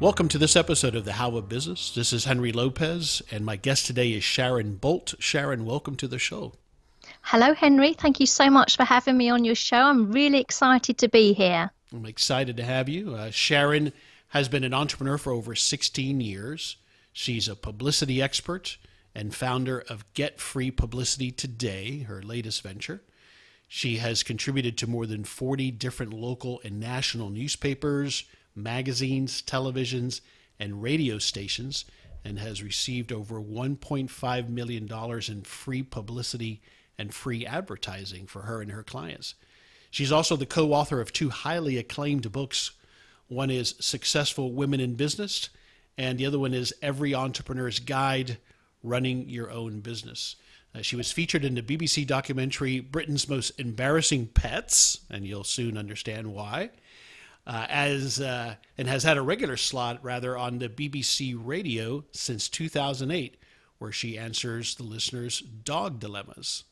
Welcome to this episode of the How of Business. This is Henry Lopez, and my guest today is Sharon Bolt. Sharon, welcome to the show. Hello, Henry. Thank you so much for having me on your show. I'm really excited to be here. I'm excited to have you. Uh, Sharon has been an entrepreneur for over 16 years. She's a publicity expert and founder of Get Free Publicity Today, her latest venture. She has contributed to more than 40 different local and national newspapers magazines, televisions, and radio stations, and has received over $1.5 million in free publicity and free advertising for her and her clients. She's also the co author of two highly acclaimed books. One is Successful Women in Business, and the other one is Every Entrepreneur's Guide Running Your Own Business. Uh, she was featured in the BBC documentary Britain's Most Embarrassing Pets, and you'll soon understand why uh, as uh, and has had a regular slot rather on the BBC radio since 2008, where she answers the listeners' dog dilemmas.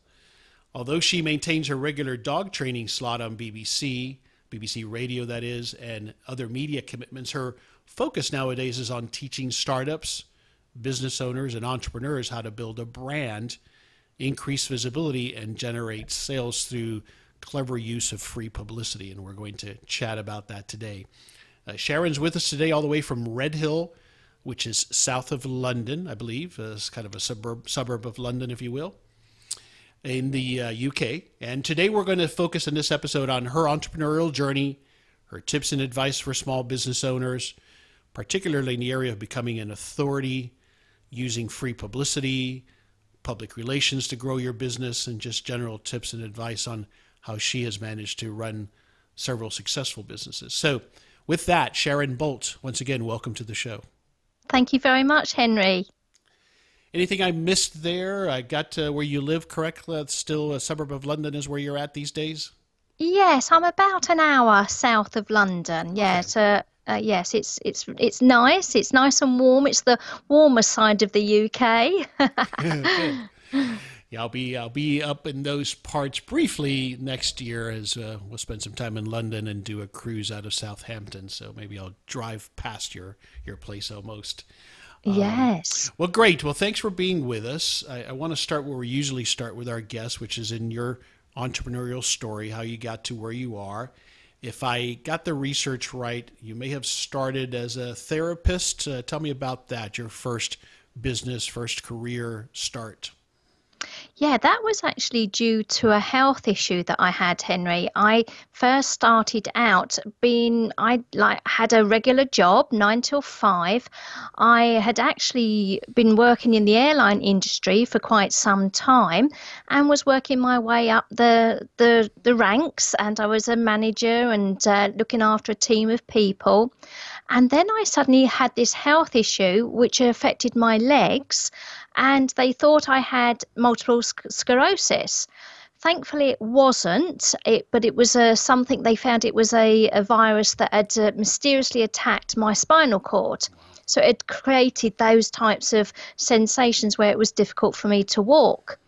Although she maintains her regular dog training slot on BBC, BBC Radio that is, and other media commitments, her focus nowadays is on teaching startups, business owners, and entrepreneurs how to build a brand, increase visibility, and generate sales through clever use of free publicity, and we're going to chat about that today. Uh, Sharon's with us today, all the way from Redhill, which is south of London, I believe. Uh, it's kind of a suburb suburb of London, if you will, in the uh, UK. And today we're going to focus in this episode on her entrepreneurial journey, her tips and advice for small business owners, particularly in the area of becoming an authority, using free publicity, public relations to grow your business, and just general tips and advice on how she has managed to run several successful businesses. So, with that, Sharon Bolt, once again, welcome to the show. Thank you very much, Henry. Anything I missed there? I got to where you live correctly. That's still a suburb of London is where you're at these days? Yes, I'm about an hour south of London. Yeah, okay. uh, yes, it's it's it's nice. It's nice and warm. It's the warmer side of the UK. yeah, I'll be I'll be up in those parts briefly next year as uh, we'll spend some time in London and do a cruise out of Southampton. So maybe I'll drive past your your place almost. Um, yes. Well, great. Well, thanks for being with us. I, I want to start where we usually start with our guests, which is in your entrepreneurial story, how you got to where you are. If I got the research right, you may have started as a therapist. Uh, tell me about that, your first business, first career start. Yeah, that was actually due to a health issue that I had, Henry. I first started out being I like had a regular job, 9 till 5. I had actually been working in the airline industry for quite some time and was working my way up the the the ranks and I was a manager and uh, looking after a team of people. And then I suddenly had this health issue which affected my legs and they thought I had multiple sclerosis. Thankfully, it wasn't, it, but it was uh, something they found it was a, a virus that had uh, mysteriously attacked my spinal cord. So it created those types of sensations where it was difficult for me to walk.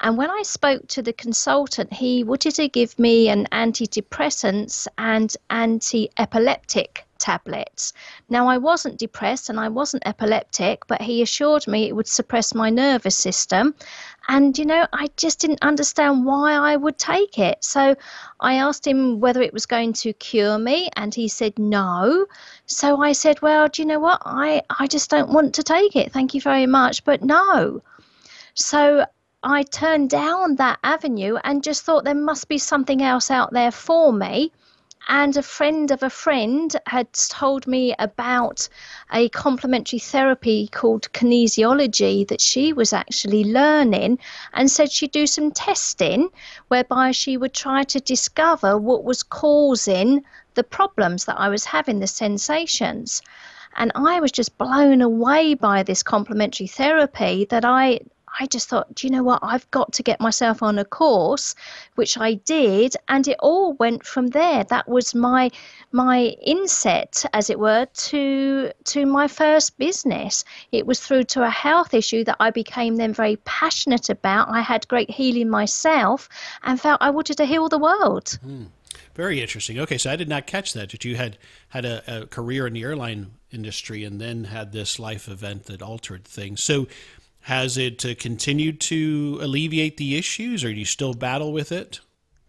And when I spoke to the consultant, he wanted to give me an antidepressants and anti epileptic tablets. Now, I wasn't depressed and I wasn't epileptic, but he assured me it would suppress my nervous system. And, you know, I just didn't understand why I would take it. So I asked him whether it was going to cure me, and he said no. So I said, Well, do you know what? I, I just don't want to take it. Thank you very much, but no. So I turned down that avenue and just thought there must be something else out there for me. And a friend of a friend had told me about a complementary therapy called kinesiology that she was actually learning and said she'd do some testing whereby she would try to discover what was causing the problems that I was having, the sensations. And I was just blown away by this complementary therapy that I I just thought, do you know what? I've got to get myself on a course, which I did, and it all went from there. That was my my inset, as it were, to to my first business. It was through to a health issue that I became then very passionate about. I had great healing myself, and felt I wanted to heal the world. Mm. Very interesting. Okay, so I did not catch that. That you had had a, a, career in the airline industry and then had this life event that altered things. So, has it uh, continued to alleviate the issues, or do you still battle with it?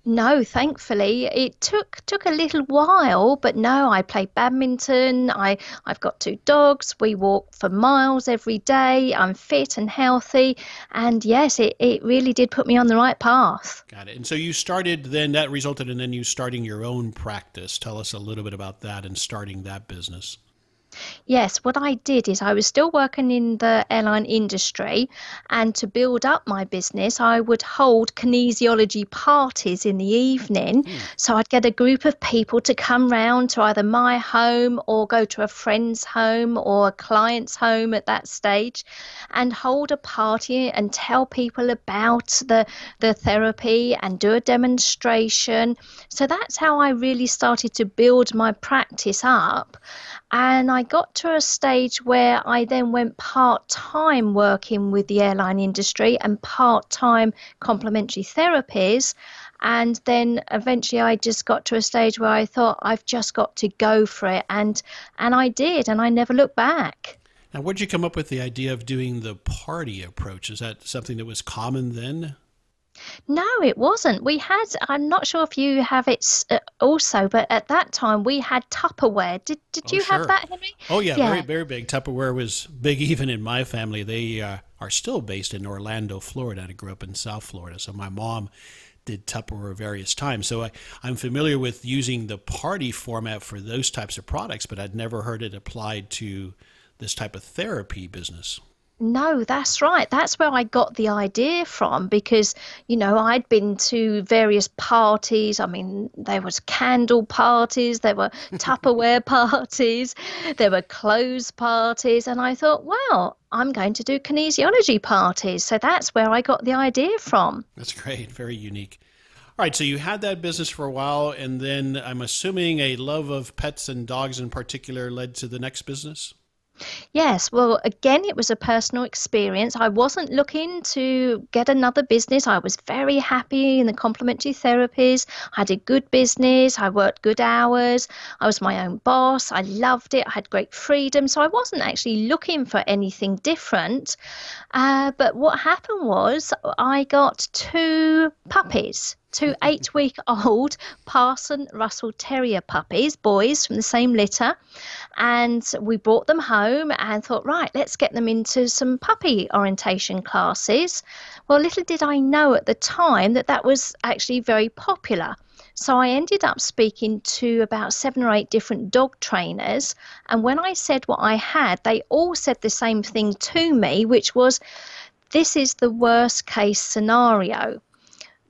No, thankfully it took took a little while, but no, I play badminton. I I've got two dogs. We walk for miles every day. I'm fit and healthy, and yes, it, it really did put me on the right path. Got it. And so you started then that resulted in then you starting your own practice. Tell us a little bit about that and starting that business. Yes, what I did is I was still working in the airline industry, and to build up my business, I would hold kinesiology parties in the evening. Mm. So I'd get a group of people to come round to either my home or go to a friend's home or a client's home at that stage and hold a party and tell people about the, the therapy and do a demonstration. So that's how I really started to build my practice up. And I got to a stage where I then went part time working with the airline industry and part time complementary therapies. And then eventually I just got to a stage where I thought I've just got to go for it. And, and I did, and I never looked back. Now, where did you come up with the idea of doing the party approach? Is that something that was common then? No, it wasn't. We had, I'm not sure if you have it uh, also, but at that time we had Tupperware. Did, did oh, you sure. have that, Henry? Oh, yeah, yeah, very, very big. Tupperware was big even in my family. They uh, are still based in Orlando, Florida. I grew up in South Florida. So my mom did Tupperware various times. So I, I'm familiar with using the party format for those types of products, but I'd never heard it applied to this type of therapy business. No, that's right. That's where I got the idea from because, you know, I'd been to various parties. I mean, there was candle parties, there were Tupperware parties, there were clothes parties, and I thought, well, I'm going to do kinesiology parties. So that's where I got the idea from. That's great. Very unique. All right, so you had that business for a while, and then I'm assuming a love of pets and dogs in particular led to the next business? Yes, well, again, it was a personal experience. I wasn't looking to get another business. I was very happy in the complementary therapies. I had a good business. I worked good hours. I was my own boss. I loved it. I had great freedom. So I wasn't actually looking for anything different. Uh, but what happened was I got two puppies two eight week old Parson Russell Terrier puppies, boys from the same litter. And we brought them home and thought, right, let's get them into some puppy orientation classes. Well, little did I know at the time that that was actually very popular. So I ended up speaking to about seven or eight different dog trainers. And when I said what I had, they all said the same thing to me, which was, this is the worst case scenario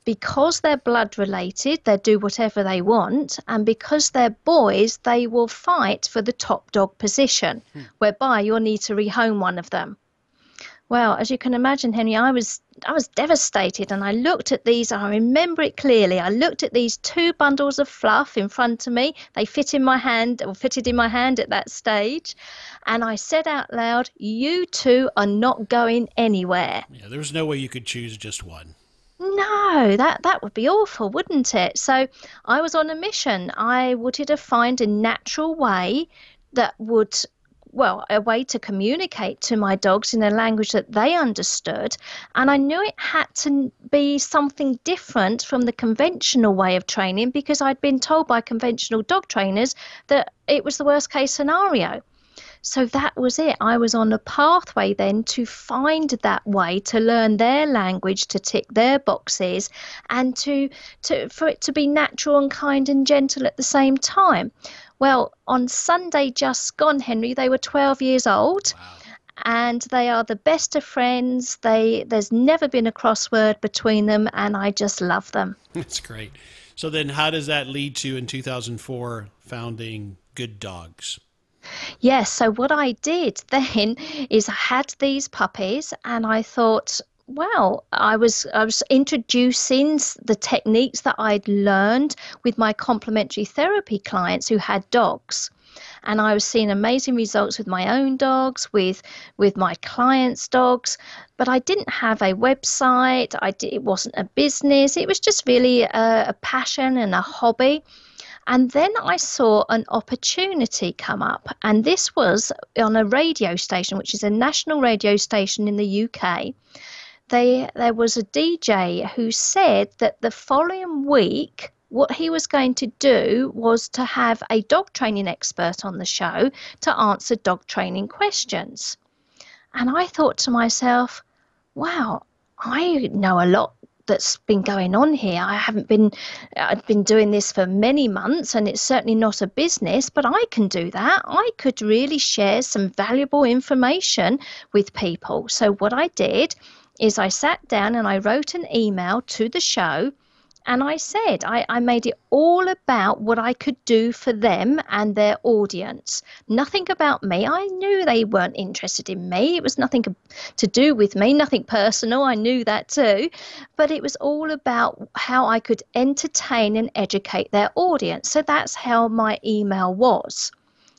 because they're blood related, they do whatever they want, and because they're boys, they will fight for the top dog position, hmm. whereby you'll need to rehome one of them. Well, as you can imagine, Henry, I was I was devastated, and I looked at these. I remember it clearly. I looked at these two bundles of fluff in front of me. They fit in my hand, or fitted in my hand at that stage, and I said out loud, "You two are not going anywhere." Yeah, there was no way you could choose just one. No, that that would be awful, wouldn't it? So I was on a mission. I wanted to find a natural way that would well, a way to communicate to my dogs in a language that they understood. And I knew it had to be something different from the conventional way of training because I'd been told by conventional dog trainers that it was the worst case scenario. So that was it. I was on a pathway then to find that way to learn their language, to tick their boxes, and to, to for it to be natural and kind and gentle at the same time. Well, on Sunday just gone, Henry, they were 12 years old. Wow and they are the best of friends. They there's never been a crossword between them, and I just love them. That's great. So then, how does that lead to in 2004 founding Good Dogs? Yes. So what I did then is I had these puppies, and I thought, well, I was I was introducing the techniques that I'd learned with my complementary therapy clients who had dogs and I was seeing amazing results with my own dogs, with with my clients' dogs. But I didn't have a website. I did, it wasn't a business. It was just really a, a passion and a hobby. And then I saw an opportunity come up, and this was on a radio station, which is a national radio station in the UK. They, there was a DJ who said that the following week what he was going to do was to have a dog training expert on the show to answer dog training questions. And I thought to myself, wow, I know a lot that's been going on here. I haven't been I've been doing this for many months and it's certainly not a business, but I can do that. I could really share some valuable information with people. So what I did is I sat down and I wrote an email to the show and I said, I, I made it all about what I could do for them and their audience. Nothing about me. I knew they weren't interested in me. It was nothing to do with me, nothing personal. I knew that too. But it was all about how I could entertain and educate their audience. So that's how my email was.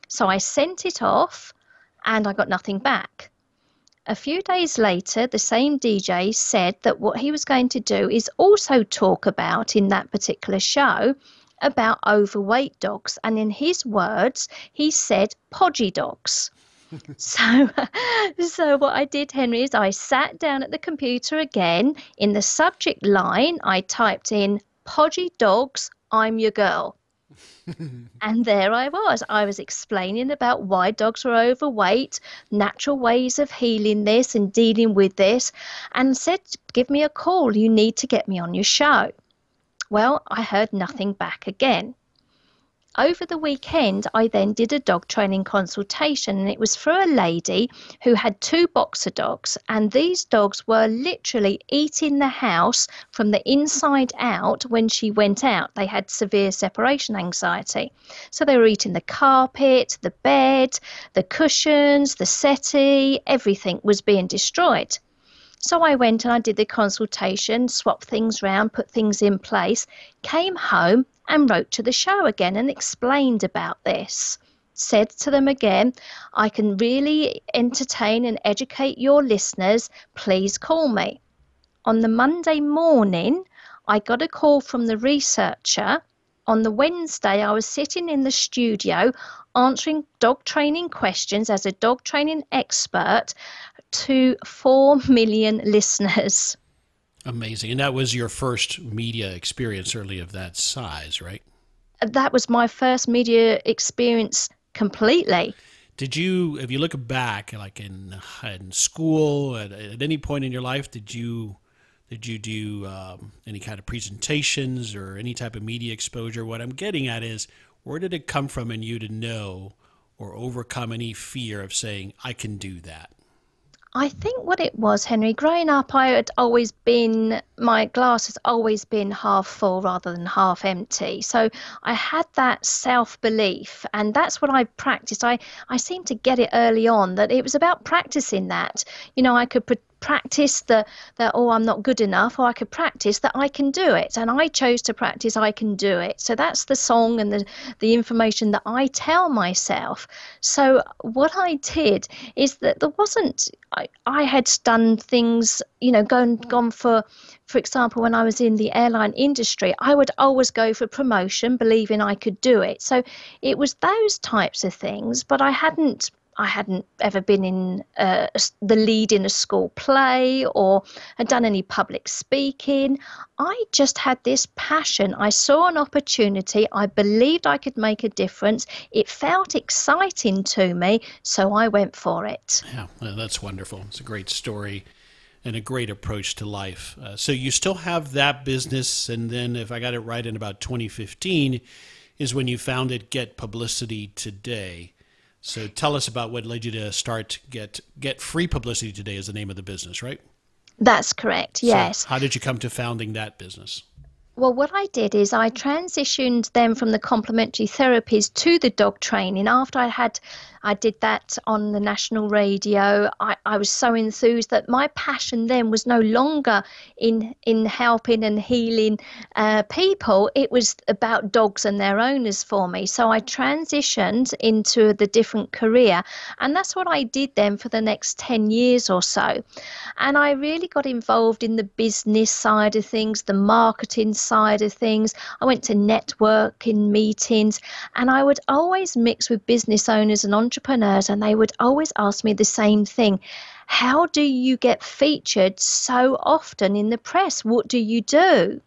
So I sent it off and I got nothing back. A few days later, the same DJ said that what he was going to do is also talk about in that particular show about overweight dogs. And in his words, he said podgy dogs. so, so what I did, Henry, is I sat down at the computer again. In the subject line, I typed in podgy dogs, I'm your girl. And there I was. I was explaining about why dogs were overweight, natural ways of healing this and dealing with this, and said, Give me a call. You need to get me on your show. Well, I heard nothing back again. Over the weekend, I then did a dog training consultation, and it was for a lady who had two boxer dogs, and these dogs were literally eating the house from the inside out when she went out. They had severe separation anxiety. So they were eating the carpet, the bed, the cushions, the settee, everything was being destroyed. So I went and I did the consultation, swapped things round, put things in place, came home and wrote to the show again and explained about this. Said to them again, I can really entertain and educate your listeners. Please call me. On the Monday morning, I got a call from the researcher. On the Wednesday, I was sitting in the studio answering dog training questions as a dog training expert to 4 million listeners. Amazing. And that was your first media experience, certainly of that size, right? That was my first media experience completely. Did you, if you look back, like in, in school, at, at any point in your life, did you did you do um, any kind of presentations or any type of media exposure? What I'm getting at is, where did it come from in you to know or overcome any fear of saying, I can do that? I think what it was, Henry, growing up, I had always been, my glass has always been half full rather than half empty. So I had that self belief, and that's what I practiced. I, I seemed to get it early on that it was about practicing that. You know, I could practice the that oh I'm not good enough or I could practice that I can do it and I chose to practice I can do it. So that's the song and the the information that I tell myself. So what I did is that there wasn't I, I had done things you know gone gone for for example when I was in the airline industry I would always go for promotion believing I could do it. So it was those types of things but I hadn't I hadn't ever been in uh, the lead in a school play or had done any public speaking. I just had this passion. I saw an opportunity. I believed I could make a difference. It felt exciting to me, so I went for it. Yeah, that's wonderful. It's a great story and a great approach to life. Uh, so you still have that business, and then if I got it right, in about 2015 is when you founded Get Publicity Today. So tell us about what led you to start Get Get Free Publicity Today is the name of the business, right? That's correct. Yes. So how did you come to founding that business? Well, what I did is I transitioned them from the complementary therapies to the dog training after I had I did that on the national radio. I, I was so enthused that my passion then was no longer in in helping and healing uh, people. It was about dogs and their owners for me. So I transitioned into the different career, and that's what I did then for the next ten years or so. And I really got involved in the business side of things, the marketing side of things. I went to networking meetings, and I would always mix with business owners and entrepreneurs, and they would always ask me the same thing How do you get featured so often in the press? What do you do?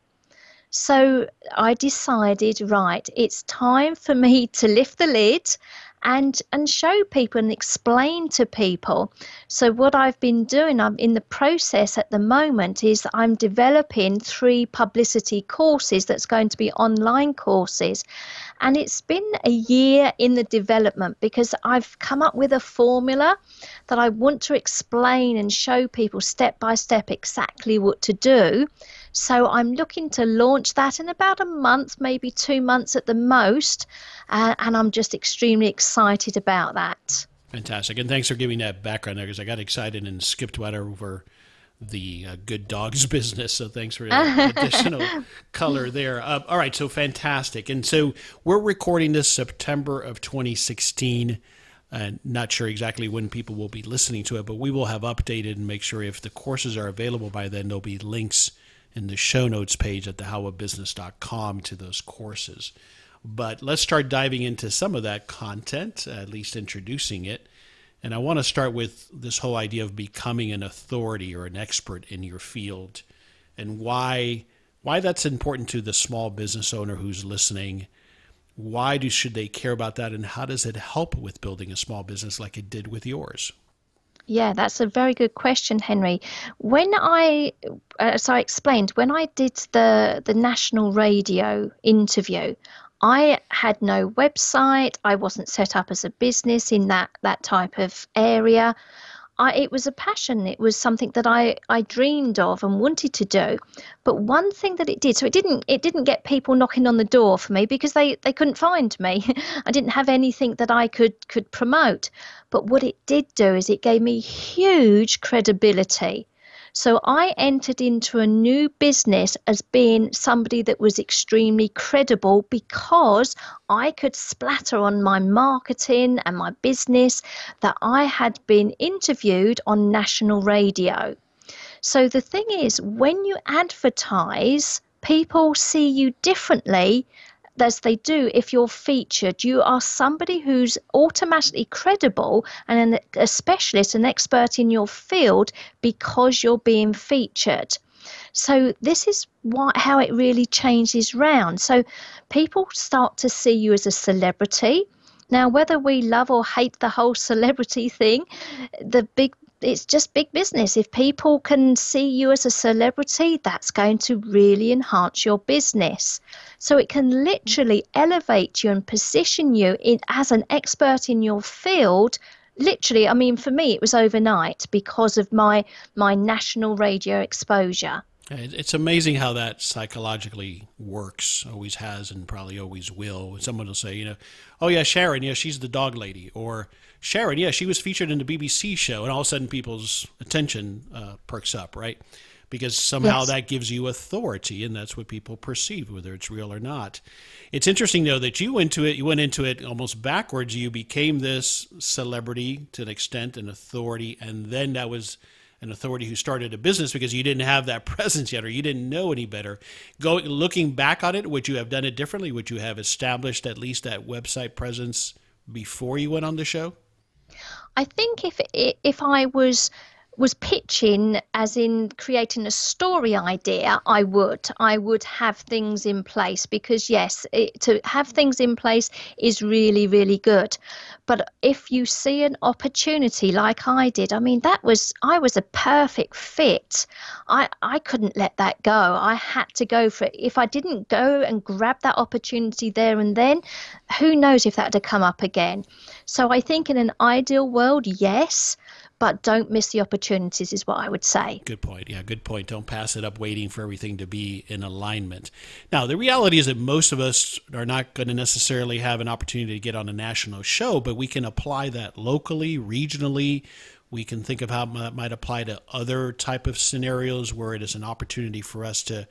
So I decided, right, it's time for me to lift the lid and and show people and explain to people. So what I've been doing, I'm in the process at the moment is I'm developing three publicity courses that's going to be online courses. And it's been a year in the development because I've come up with a formula that I want to explain and show people step by step exactly what to do. So I'm looking to launch that in about a month, maybe two months at the most. Uh, and I'm just extremely excited about that. Fantastic. And thanks for giving that background there because I got excited and skipped right over the uh, good dogs business. So thanks for additional color there. Uh, all right, so fantastic. And so we're recording this September of 2016. Uh, not sure exactly when people will be listening to it, but we will have updated and make sure if the courses are available by then, there'll be links in the show notes page at thehowofbusiness.com to those courses. But let's start diving into some of that content, at least introducing it. And I want to start with this whole idea of becoming an authority or an expert in your field and why why that's important to the small business owner who's listening. Why do should they care about that and how does it help with building a small business like it did with yours? Yeah, that's a very good question, Henry. When I, uh, as I explained, when I did the the national radio interview, I had no website. I wasn't set up as a business in that that type of area. I, it was a passion. It was something that I, I dreamed of and wanted to do. But one thing that it did, so it didn't it didn't get people knocking on the door for me because they, they couldn't find me. I didn't have anything that I could could promote. But what it did do is it gave me huge credibility. So I entered into a new business as being somebody that was extremely credible because I could splatter on my marketing and my business that I had been interviewed on national radio. So the thing is, when you advertise, people see you differently as they do if you're featured. You are somebody who's automatically credible and an, a specialist, an expert in your field because you're being featured. So this is what, how it really changes round. So people start to see you as a celebrity. Now, whether we love or hate the whole celebrity thing, the big it's just big business. If people can see you as a celebrity, that's going to really enhance your business. So it can literally elevate you and position you in, as an expert in your field. Literally, I mean, for me, it was overnight because of my my national radio exposure. It's amazing how that psychologically works, always has, and probably always will. Someone will say, you know, oh, yeah, Sharon, yeah, she's the dog lady. Or Sharon, yeah, she was featured in the BBC show. And all of a sudden, people's attention uh, perks up, right? Because somehow yes. that gives you authority, and that's what people perceive, whether it's real or not. It's interesting, though, that you went to it. You went into it almost backwards. You became this celebrity to an extent, an authority, and then that was an authority who started a business because you didn't have that presence yet or you didn't know any better. Going looking back on it, would you have done it differently? Would you have established at least that website presence before you went on the show? I think if if I was was pitching as in creating a story idea i would i would have things in place because yes it, to have things in place is really really good. But if you see an opportunity like i did i mean that was i was a perfect fit. I i couldn't let that go. I had to go for it. If i didn't go and grab that opportunity there and then who knows if that would come up again. So i think in an ideal world yes but don't miss the opportunities is what I would say. Good point. Yeah, good point. Don't pass it up waiting for everything to be in alignment. Now, the reality is that most of us are not going to necessarily have an opportunity to get on a national show, but we can apply that locally, regionally. We can think of how that might apply to other type of scenarios where it is an opportunity for us to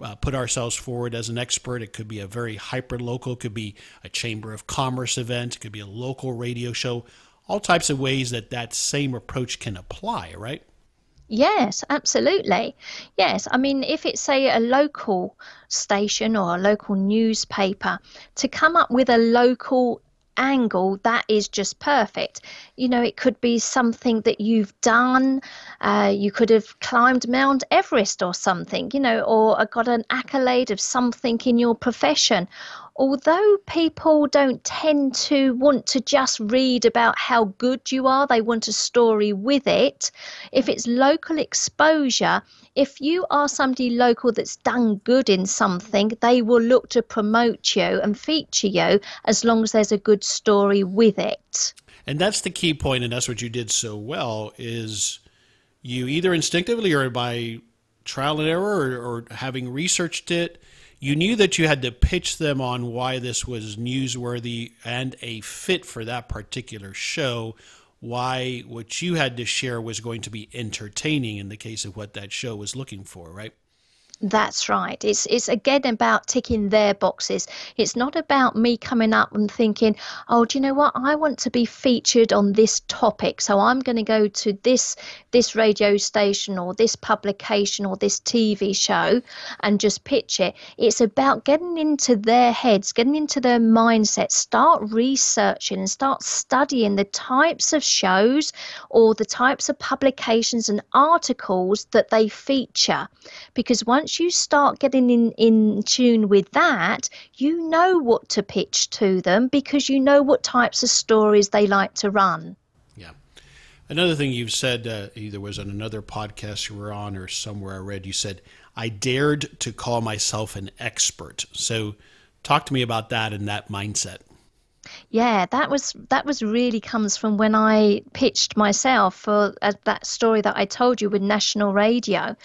uh, put ourselves forward as an expert. It could be a very hyper local, could be a chamber of commerce event, it could be a local radio show all types of ways that that same approach can apply, right? Yes, absolutely. Yes, I mean, if it's, say, a local station or a local newspaper, to come up with a local angle that is just perfect you know it could be something that you've done uh, you could have climbed mount everest or something you know or got an accolade of something in your profession although people don't tend to want to just read about how good you are, they want a story with it. If it's local exposure, if you are somebody local that's done good in something, they will look to promote you and feature you as long as there's a good story with it. And that's the key point, and that's what you did so well is you either instinctively or by trial and error or, or having researched it you knew that you had to pitch them on why this was newsworthy and a fit for that particular show. Why what you had to share was going to be entertaining in the case of what that show was looking for right that's right. It's it's again about ticking their boxes. It's not about me coming up and thinking, "Oh, do you know what? I want to be featured on this topic, so I'm going to go to this this radio station or this publication or this TV show and just pitch it." It's about getting into their heads, getting into their mindset, start researching and start studying the types of shows or the types of publications and articles that they feature because once once you start getting in, in tune with that, you know what to pitch to them because you know what types of stories they like to run. Yeah. Another thing you've said, uh, either was on another podcast you were on or somewhere I read, you said, I dared to call myself an expert. So talk to me about that and that mindset. Yeah, that was that was really comes from when I pitched myself for uh, that story that I told you with national radio,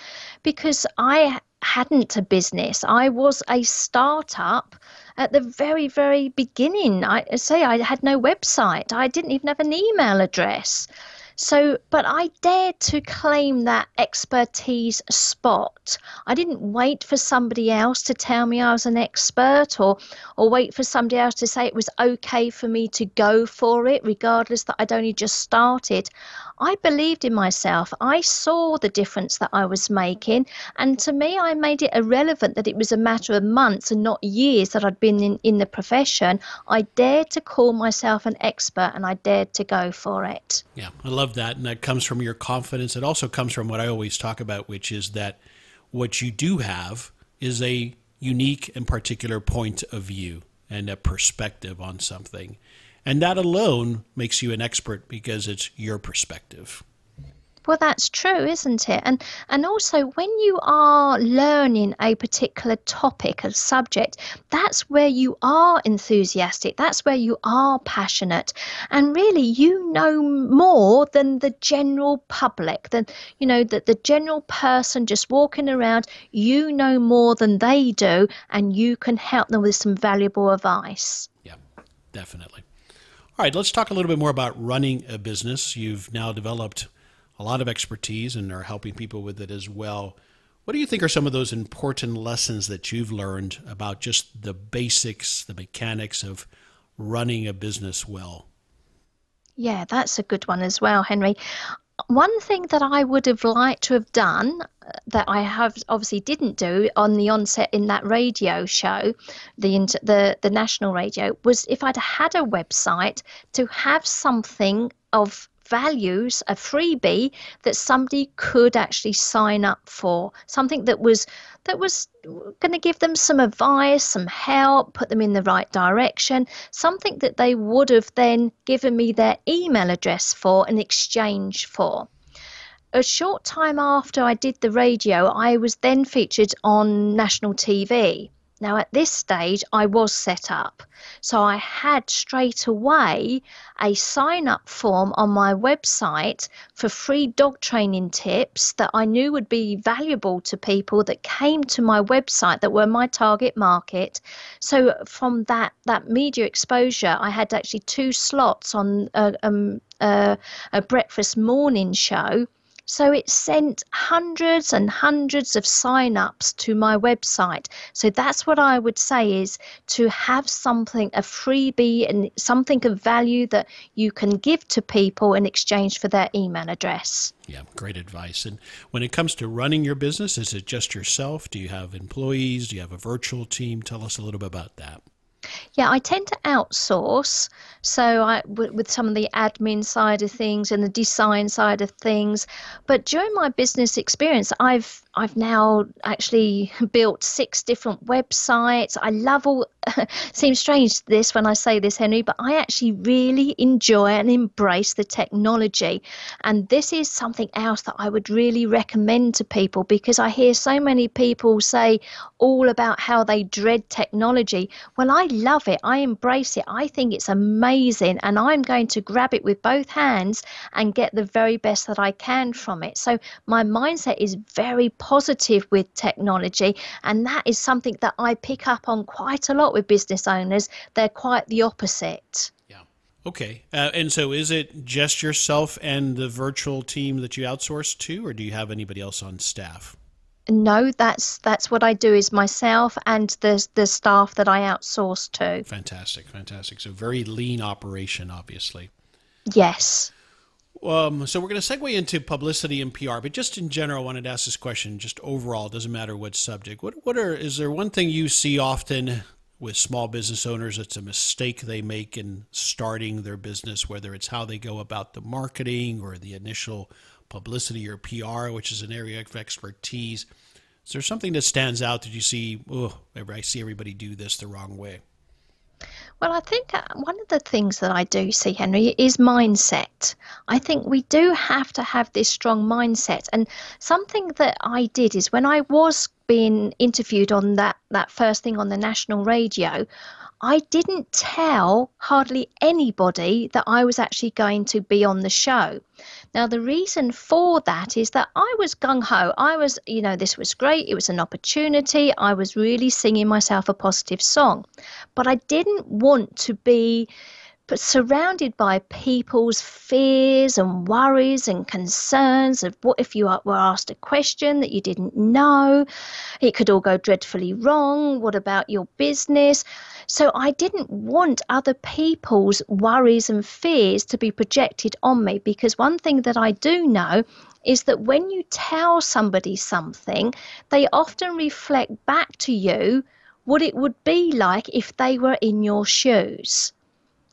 because I hadn't a business. I was a startup at the very, very beginning. I say I had no website. I didn't even have an email address. So, but I dared to claim that expertise spot. I didn't wait for somebody else to tell me I was an expert or, or wait for somebody else to say it was okay for me to go for it, regardless that I'd only just started. I believed in myself. I saw the difference that I was making. And to me, I made it irrelevant that it was a matter of months and not years that I'd been in, in the profession. I dared to call myself an expert and I dared to go for it. Yeah, I love that. And that comes from your confidence. It also comes from what I always talk about, which is that what you do have is a unique and particular point of view and a perspective on something. And that alone makes you an expert because it's your perspective. Well, that's true, isn't it? And and also when you are learning a particular topic, a subject, that's where you are enthusiastic. That's where you are passionate, and really you know more than the general public. Than you know that the general person just walking around. You know more than they do, and you can help them with some valuable advice. Yeah, definitely. All right, let's talk a little bit more about running a business. You've now developed a lot of expertise and are helping people with it as well. What do you think are some of those important lessons that you've learned about just the basics, the mechanics of running a business well? Yeah, that's a good one as well, Henry one thing that I would have liked to have done uh, that I have obviously didn't do on the onset in that radio show, the the the national radio, was if I'd had a website to have something of values, a freebie that somebody could actually sign up for, something that was that was going to give them some advice, some help, put them in the right direction, something that they would have then given me their email address for in exchange for. A short time after I did the radio, I was then featured on national TV. Now, at this stage, I was set up. So I had straight away a sign up form on my website for free dog training tips that I knew would be valuable to people that came to my website that were my target market. So from that, that media exposure, I had actually two slots on a, um, a, a breakfast morning show so it sent hundreds and hundreds of sign-ups to my website. So that's what I would say is to have something, a freebie and something of value that you can give to people in exchange for their email address. Yeah, great advice. And when it comes to running your business, is it just yourself? Do you have employees? Do you have a virtual team? Tell us a little bit about that. Yeah, I tend to outsource. So I with, with some of the admin side of things and the design side of things. But during my business experience, I've I've now actually built six different websites. I love all. seems strange this when I say this, Henry, but I actually really enjoy and embrace the technology, and this is something else that I would really recommend to people because I hear so many people say all about how they dread technology. Well, I love it. I embrace it. I think it's amazing, and I'm going to grab it with both hands and get the very best that I can from it. So my mindset is very positive with technology. And that is something that I pick up on quite a lot with business owners. They're quite the opposite. Yeah. Okay. Uh, and so is it just yourself and the virtual team that you outsource to, or do you have anybody else on staff? No, that's that's what I do is myself and the the staff that I outsource to. Fantastic, fantastic. So very lean operation, obviously. Yes. Um, so we're going to segue into publicity and PR, but just in general, I wanted to ask this question. Just overall, doesn't matter what subject. What what are is there one thing you see often with small business owners? It's a mistake they make in starting their business, whether it's how they go about the marketing or the initial publicity or PR, which is an area of expertise. Is there something that stands out that you see? Oh, I see everybody do this the wrong way. Well, I think one of the things that I do see, Henry, is mindset. I think we do have to have this strong mindset. And something that I did is when I was being interviewed on that, that first thing on the national radio, I didn't tell hardly anybody that I was actually going to be on the show. Now, the reason for that is that I was gung ho. I was, you know, this was great. It was an opportunity. I was really singing myself a positive song. But I didn't want to be but surrounded by people's fears and worries and concerns of what if you were asked a question that you didn't know? It could all go dreadfully wrong. What about your business? So I didn't want other people's worries and fears to be projected on me because one thing that I do know is that when you tell somebody something, they often reflect back to you what it would be like if they were in your shoes.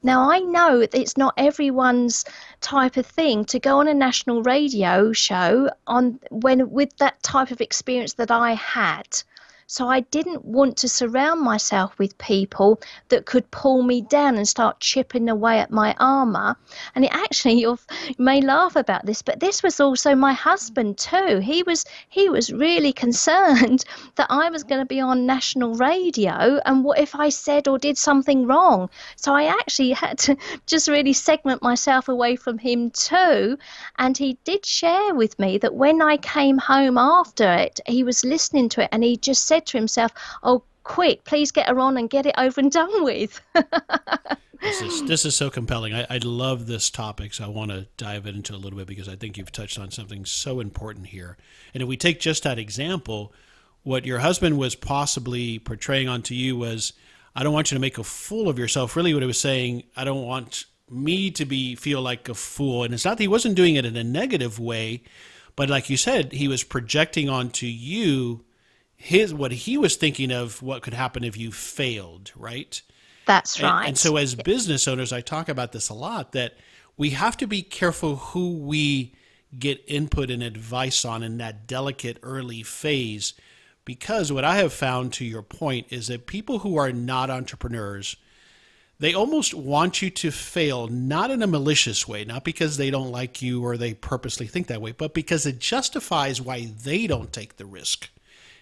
Now, I know it's not everyone's type of thing to go on a national radio show on when with that type of experience that I had. So I didn't want to surround myself with people that could pull me down and start chipping away at my armor. And it actually, you may laugh about this, but this was also my husband too. He was he was really concerned that I was going to be on national radio, and what if I said or did something wrong? So I actually had to just really segment myself away from him too. And he did share with me that when I came home after it, he was listening to it, and he just said said to himself, "Oh, quick, please get her on and get it over and done with." this is this is so compelling. I, I love this topic, so I want to dive into a little bit because I think you've touched on something so important here. And if we take just that example, what your husband was possibly portraying onto you was, "I don't want you to make a fool of yourself." Really, what he was saying, "I don't want." me to be feel like a fool and it's not that he wasn't doing it in a negative way but like you said he was projecting onto you his what he was thinking of what could happen if you failed, right? That's right. And, and so as business owners, I talk about this a lot that we have to be careful who we get input and advice on in that delicate early phase because what I have found to your point is that people who are not entrepreneurs they almost want you to fail not in a malicious way not because they don't like you or they purposely think that way but because it justifies why they don't take the risk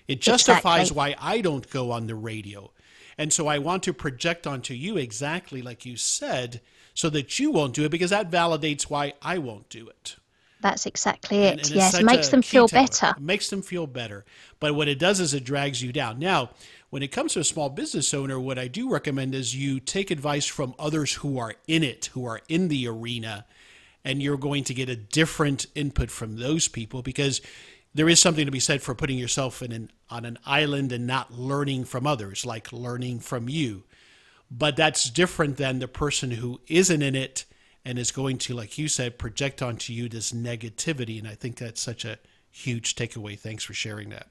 it justifies exactly. why I don't go on the radio and so I want to project onto you exactly like you said so that you won't do it because that validates why I won't do it. That's exactly it. And, and yes, makes them feel better. It makes them feel better. But what it does is it drags you down. Now, when it comes to a small business owner, what I do recommend is you take advice from others who are in it, who are in the arena, and you're going to get a different input from those people because there is something to be said for putting yourself in an, on an island and not learning from others, like learning from you. But that's different than the person who isn't in it and is going to, like you said, project onto you this negativity. And I think that's such a huge takeaway. Thanks for sharing that.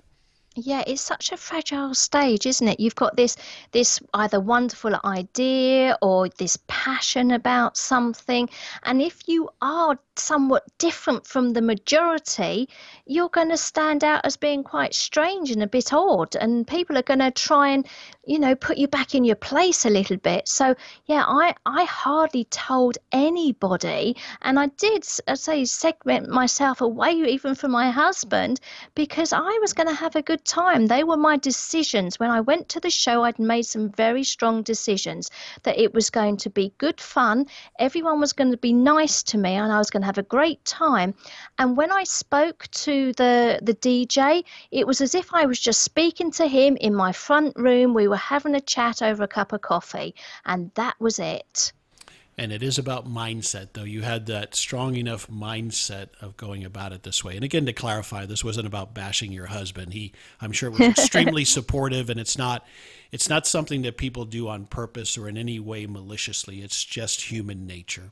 Yeah, it's such a fragile stage, isn't it? You've got this this either wonderful idea or this passion about something, and if you are somewhat different from the majority, you're going to stand out as being quite strange and a bit odd, and people are going to try and you know put you back in your place a little bit. So yeah, I I hardly told anybody, and I did I say segment myself away even from my husband because I was going to have a good time. They were my decisions. When I went to the show, I'd made some very strong decisions that it was going to be good fun, everyone was going to be nice to me, and I was going to have a great time. And when I spoke to the, the DJ, it was as if I was just speaking to him in my front room. We were having a chat over a cup of coffee, and that was it. And it is about mindset, though. You had that strong enough mindset of going about it this way. And again, to clarify, this wasn't about bashing your husband. He, I'm sure, was extremely supportive, and it's not, it's not something that people do on purpose or in any way maliciously. It's just human nature.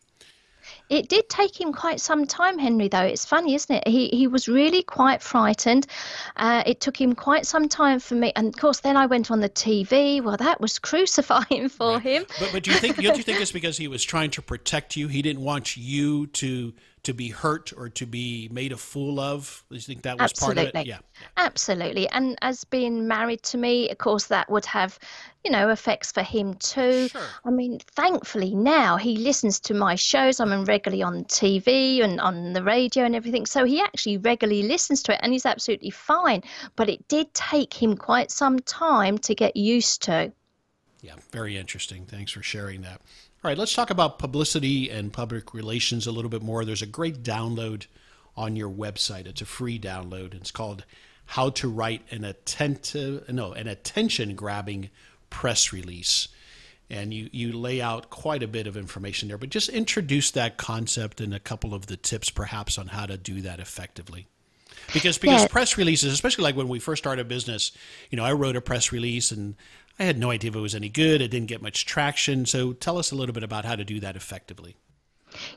It did take him quite some time, Henry, though. It's funny, isn't it? He, he was really quite frightened. Uh, it took him quite some time for me. And of course, then I went on the TV. Well, that was crucifying for right. him. But, but do you think, do you think it's because he was trying to protect you? He didn't want you to to be hurt or to be made a fool of? Do you think that was Absolutely. part of it? Yeah. Absolutely. And as being married to me, of course, that would have, you know, effects for him too. Sure. I mean, thankfully now he listens to my shows. I'm regularly on TV and on the radio and everything. So he actually regularly listens to it and he's absolutely fine. But it did take him quite some time to get used to. Yeah, very interesting. Thanks for sharing that. All right, let's talk about publicity and public relations a little bit more. There's a great download on your website. It's a free download. It's called How to Write an Attentive no, an attention grabbing press release. And you, you lay out quite a bit of information there, but just introduce that concept and a couple of the tips perhaps on how to do that effectively. Because because yeah. press releases, especially like when we first started business, you know, I wrote a press release and I had no idea if it was any good. It didn't get much traction. So tell us a little bit about how to do that effectively.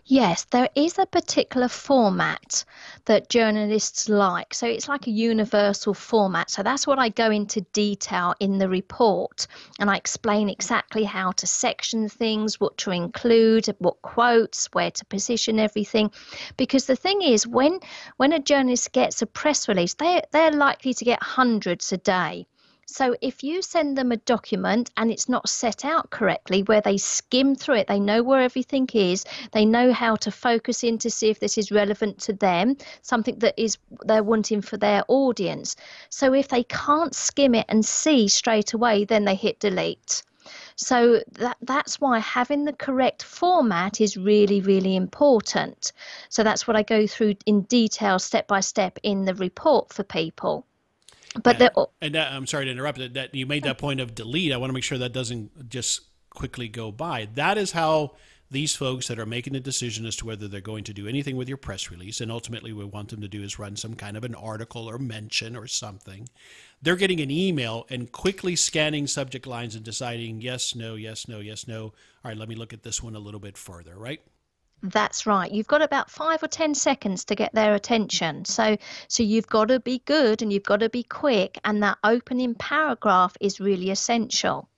Yes, there is a particular format that journalists like. So it's like a universal format. So that's what I go into detail in the report. And I explain exactly how to section things, what to include, what quotes, where to position everything. Because the thing is, when when a journalist gets a press release, they they're likely to get hundreds a day. So if you send them a document and it's not set out correctly, where they skim through it, they know where everything is, they know how to focus in to see if this is relevant to them, something that is they're wanting for their audience. So if they can't skim it and see straight away, then they hit delete. So that that's why having the correct format is really really important. So that's what I go through in detail step by step in the report for people. But and, the, and that, I'm sorry to interrupt. That, that you made that point of delete. I want to make sure that doesn't just quickly go by. That is how these folks that are making the decision as to whether they're going to do anything with your press release, and ultimately we want them to do is run some kind of an article or mention or something. They're getting an email and quickly scanning subject lines and deciding yes, no, yes, no, yes, no. All right, let me look at this one a little bit further, right? That's right. You've got about five or ten seconds to get their attention. So, so you've got to be good and you've got to be quick, and that opening paragraph is really essential.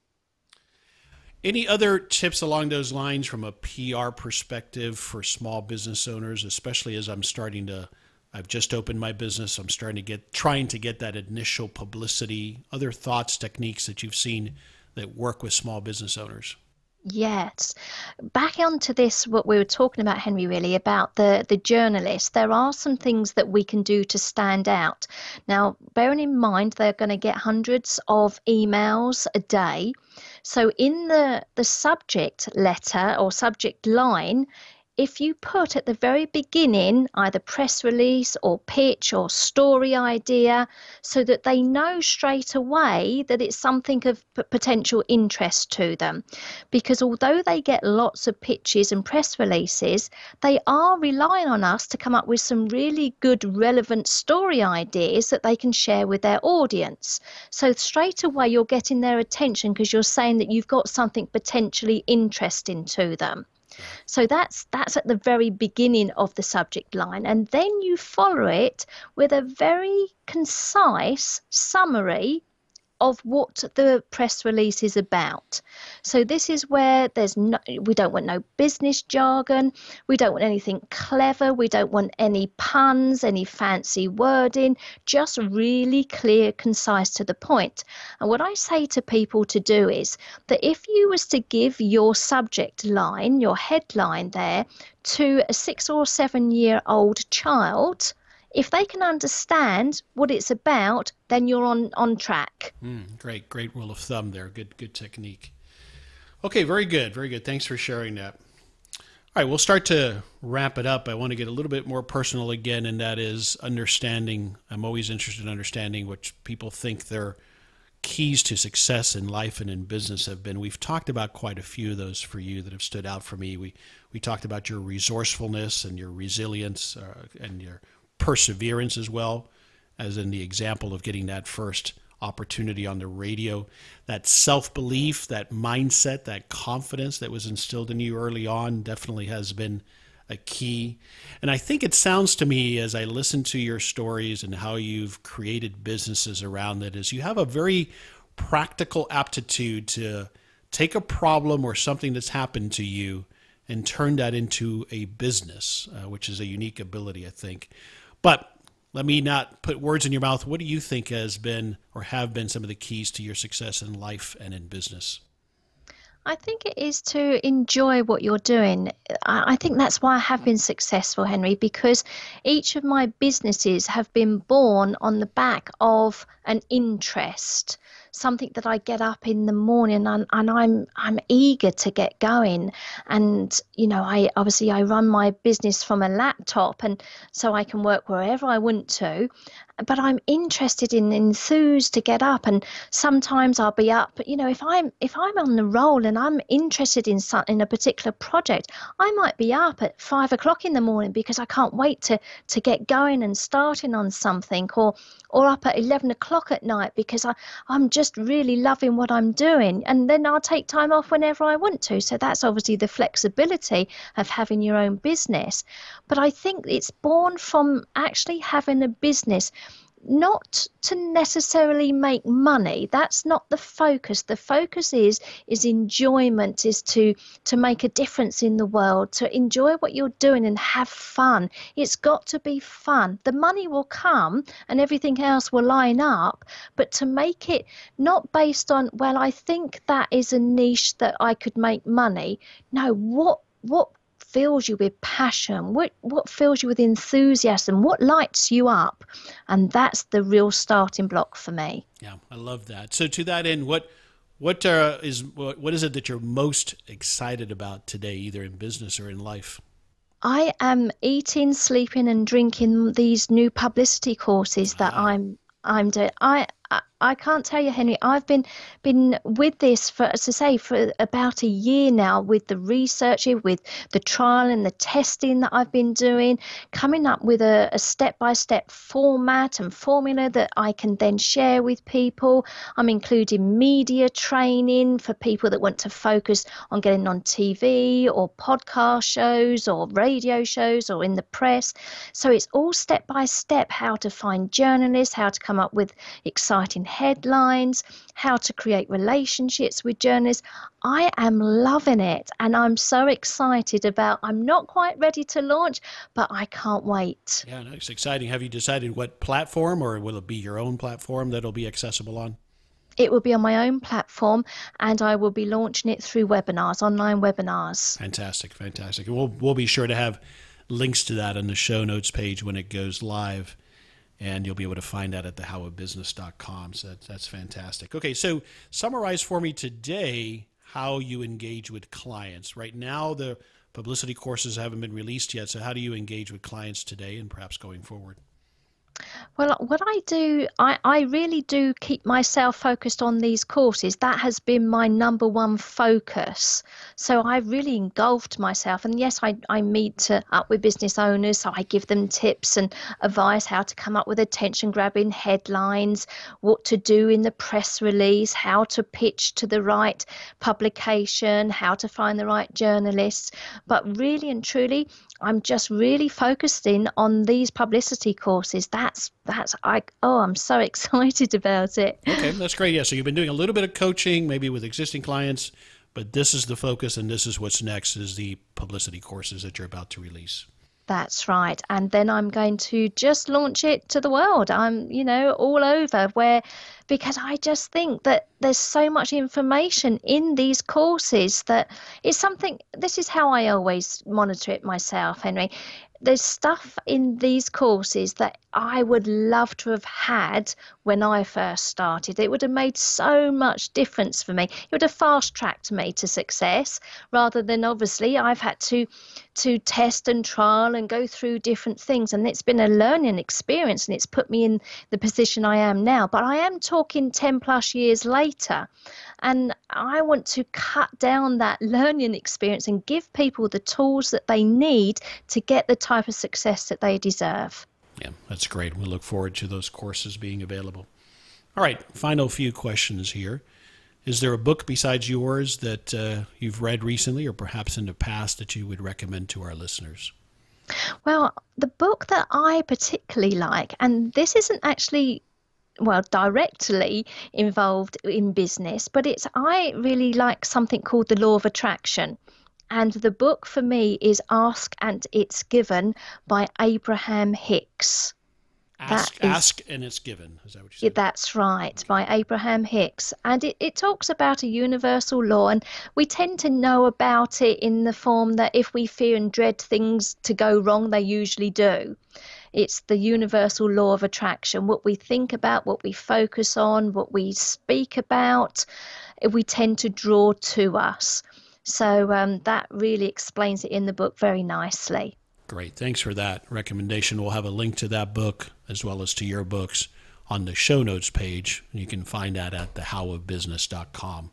Any other tips along those lines from a PR perspective for small business owners, especially as I'm starting to I've just opened my business. I'm starting to get trying to get that initial publicity. Other thoughts, techniques that you've seen that work with small business owners? Yes. Back onto this, what we were talking about, Henry, really, about the, the journalist, there are some things that we can do to stand out. Now, bearing in mind they're going to get hundreds of emails a day. So, in the, the subject letter or subject line, if you put at the very beginning either press release or pitch or story idea so that they know straight away that it's something of potential interest to them. Because although they get lots of pitches and press releases, they are relying on us to come up with some really good, relevant story ideas that they can share with their audience. So straight away, you're getting their attention because you're saying that you've got something potentially interesting to them. So that's that's at the very beginning of the subject line and then you follow it with a very concise summary of what the press release is about. So this is where there's no we don't want no business jargon, we don't want anything clever, we don't want any puns, any fancy wording, just really clear, concise to the point. And what I say to people to do is that if you was to give your subject line, your headline there to a 6 or 7 year old child, if they can understand what it's about, then you're on on track. Mm, great, great rule of thumb there. Good, good technique. Okay, very good, very good. Thanks for sharing that. All right, we'll start to wrap it up. I want to get a little bit more personal again, and that is understanding. I'm always interested in understanding what people think their keys to success in life and in business have been. We've talked about quite a few of those for you that have stood out for me. We we talked about your resourcefulness and your resilience uh, and your perseverance as well, as in the example of getting that first opportunity on the radio. That self belief, that mindset, that confidence that was instilled in you early on definitely has been a key. And I think it sounds to me as I listen to your stories and how you've created businesses around it is you have a very practical aptitude to take a problem or something that's happened to you and turn that into a business, uh, which is a unique ability, I think. But let me not put words in your mouth. What do you think has been or have been some of the keys to your success in life and in business? I think it is to enjoy what you're doing. I think that's why I have been successful, Henry, because each of my businesses have been born on the back of an interest something that I get up in the morning and, and I'm I'm eager to get going. And you know, I obviously I run my business from a laptop, and so I can work wherever I want to but I'm interested in enthused to get up and sometimes I'll be up you know if I'm if I'm on the roll and I'm interested in some, in a particular project I might be up at five o'clock in the morning because I can't wait to to get going and starting on something or or up at 11 o'clock at night because I, I'm just really loving what I'm doing. And then I'll take time off whenever I want to. So that's obviously the flexibility of having your own business. But I think it's born from actually having a business not to necessarily make money. That's not the focus. The focus is is enjoyment is to to make a difference in the world to enjoy what you're doing and have fun. It's got to be fun. The money will come and everything else will line up but to make it not based on well i think that is a niche that i could make money. No what what fills you with passion, what, what fills you with enthusiasm, what lights you up. And that's the real starting block for me. Yeah, I love that. So, to that end, what what uh, is what, what is it that you're most excited about today, either in business or in life? I am eating, sleeping, and drinking these new publicity courses that I'm I'm doing. I I can't tell you, Henry. I've been been with this for, as I say, for about a year now, with the research, with the trial and the testing that I've been doing, coming up with a, a step-by-step format and formula that I can then share with people. I'm including media training for people that want to focus on getting on TV or podcast shows or radio shows or in the press. So it's all step by step how to find journalists, how to come up with exciting headlines, how to create relationships with journalists. I am loving it and I'm so excited about I'm not quite ready to launch, but I can't wait. Yeah, no, it's exciting. Have you decided what platform or will it be your own platform that'll be accessible on? It will be on my own platform and I will be launching it through webinars, online webinars. Fantastic, fantastic. We'll we'll be sure to have links to that on the show notes page when it goes live and you'll be able to find that at thehowofbusiness.com. So that's, that's fantastic. Okay, so summarize for me today how you engage with clients. Right now, the publicity courses haven't been released yet. So how do you engage with clients today and perhaps going forward? Well, what I do, I, I really do keep myself focused on these courses. That has been my number one focus. So I've really engulfed myself. And yes, I, I meet uh, up with business owners. So I give them tips and advice how to come up with attention grabbing headlines, what to do in the press release, how to pitch to the right publication, how to find the right journalists. But really and truly, I'm just really focused in on these publicity courses. That's that's I oh I'm so excited about it. Okay, that's great. Yeah, so you've been doing a little bit of coaching, maybe with existing clients, but this is the focus, and this is what's next: is the publicity courses that you're about to release. That's right. And then I'm going to just launch it to the world. I'm, you know, all over where, because I just think that there's so much information in these courses that it's something, this is how I always monitor it myself, Henry there's stuff in these courses that I would love to have had when I first started. It would have made so much difference for me. It would have fast tracked me to success rather than obviously I've had to to test and trial and go through different things and it's been a learning experience and it's put me in the position I am now. But I am talking 10 plus years later and I want to cut down that learning experience and give people the tools that they need to get the type of success that they deserve. Yeah, that's great. We look forward to those courses being available. All right, final few questions here. Is there a book besides yours that uh, you've read recently or perhaps in the past that you would recommend to our listeners? Well, the book that I particularly like, and this isn't actually well directly involved in business but it's i really like something called the law of attraction and the book for me is ask and it's given by abraham hicks Ask, is, ask and it's given. Is that what you said? That's right, by Abraham Hicks. And it, it talks about a universal law, and we tend to know about it in the form that if we fear and dread things to go wrong, they usually do. It's the universal law of attraction. What we think about, what we focus on, what we speak about, we tend to draw to us. So um, that really explains it in the book very nicely. Great. Thanks for that recommendation. We'll have a link to that book as well as to your books on the show notes page. You can find that at thehowofbusiness.com.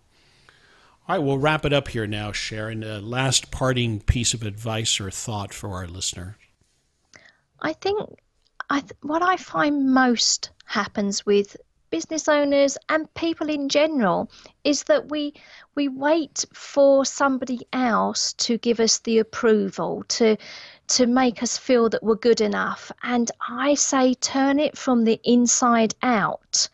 All right, we'll wrap it up here now, Sharon. A last parting piece of advice or thought for our listener. I think I th- what I find most happens with business owners and people in general is that we we wait for somebody else to give us the approval to to make us feel that we're good enough. And i say turn it from the inside out.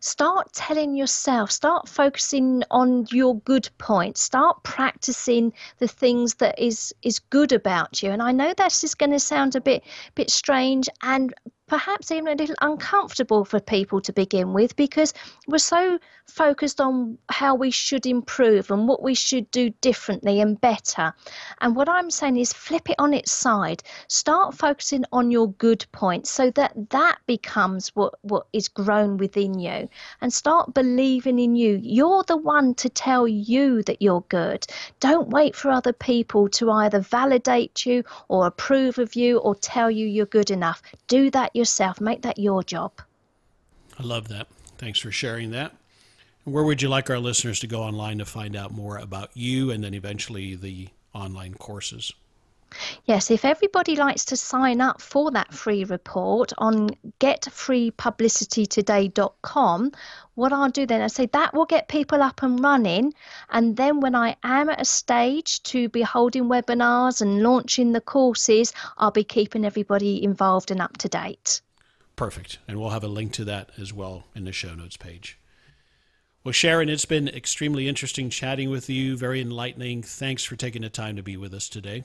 Start telling yourself, start focusing on your good points, start practicing the things that is is good about you. And I know this is going to sound a bit bit strange and perhaps even a little uncomfortable for people to begin with because we're so focused on how we should improve and what we should do differently and better. And what I'm saying is flip it on its side. Start focusing on your good points so that that becomes what, what is grown within you and start believing in you. You're the one to tell you that you're good. Don't wait for other people to either validate you or approve of you or tell you you're good enough. Do that yourself. Make that your job. I love that. Thanks for sharing that. Where would you like our listeners to go online to find out more about you and then eventually the online courses? Yes, if everybody likes to sign up for that free report on getfreepublicitytoday.com, what I'll do then, I say that will get people up and running. And then when I am at a stage to be holding webinars and launching the courses, I'll be keeping everybody involved and up to date. Perfect. And we'll have a link to that as well in the show notes page. Well, Sharon, it's been extremely interesting chatting with you, very enlightening. Thanks for taking the time to be with us today.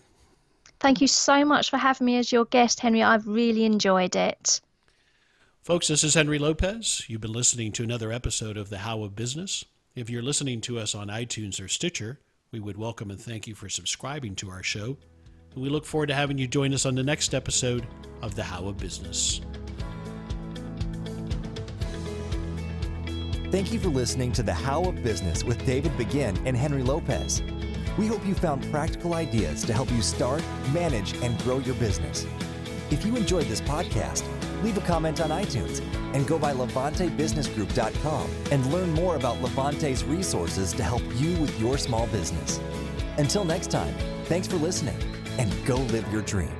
Thank you so much for having me as your guest, Henry. I've really enjoyed it. Folks, this is Henry Lopez. You've been listening to another episode of The How of Business. If you're listening to us on iTunes or Stitcher, we would welcome and thank you for subscribing to our show. And we look forward to having you join us on the next episode of The How of Business. Thank you for listening to The How of Business with David Begin and Henry Lopez. We hope you found practical ideas to help you start, manage, and grow your business. If you enjoyed this podcast, leave a comment on iTunes and go by LevanteBusinessGroup.com and learn more about Levante's resources to help you with your small business. Until next time, thanks for listening and go live your dream.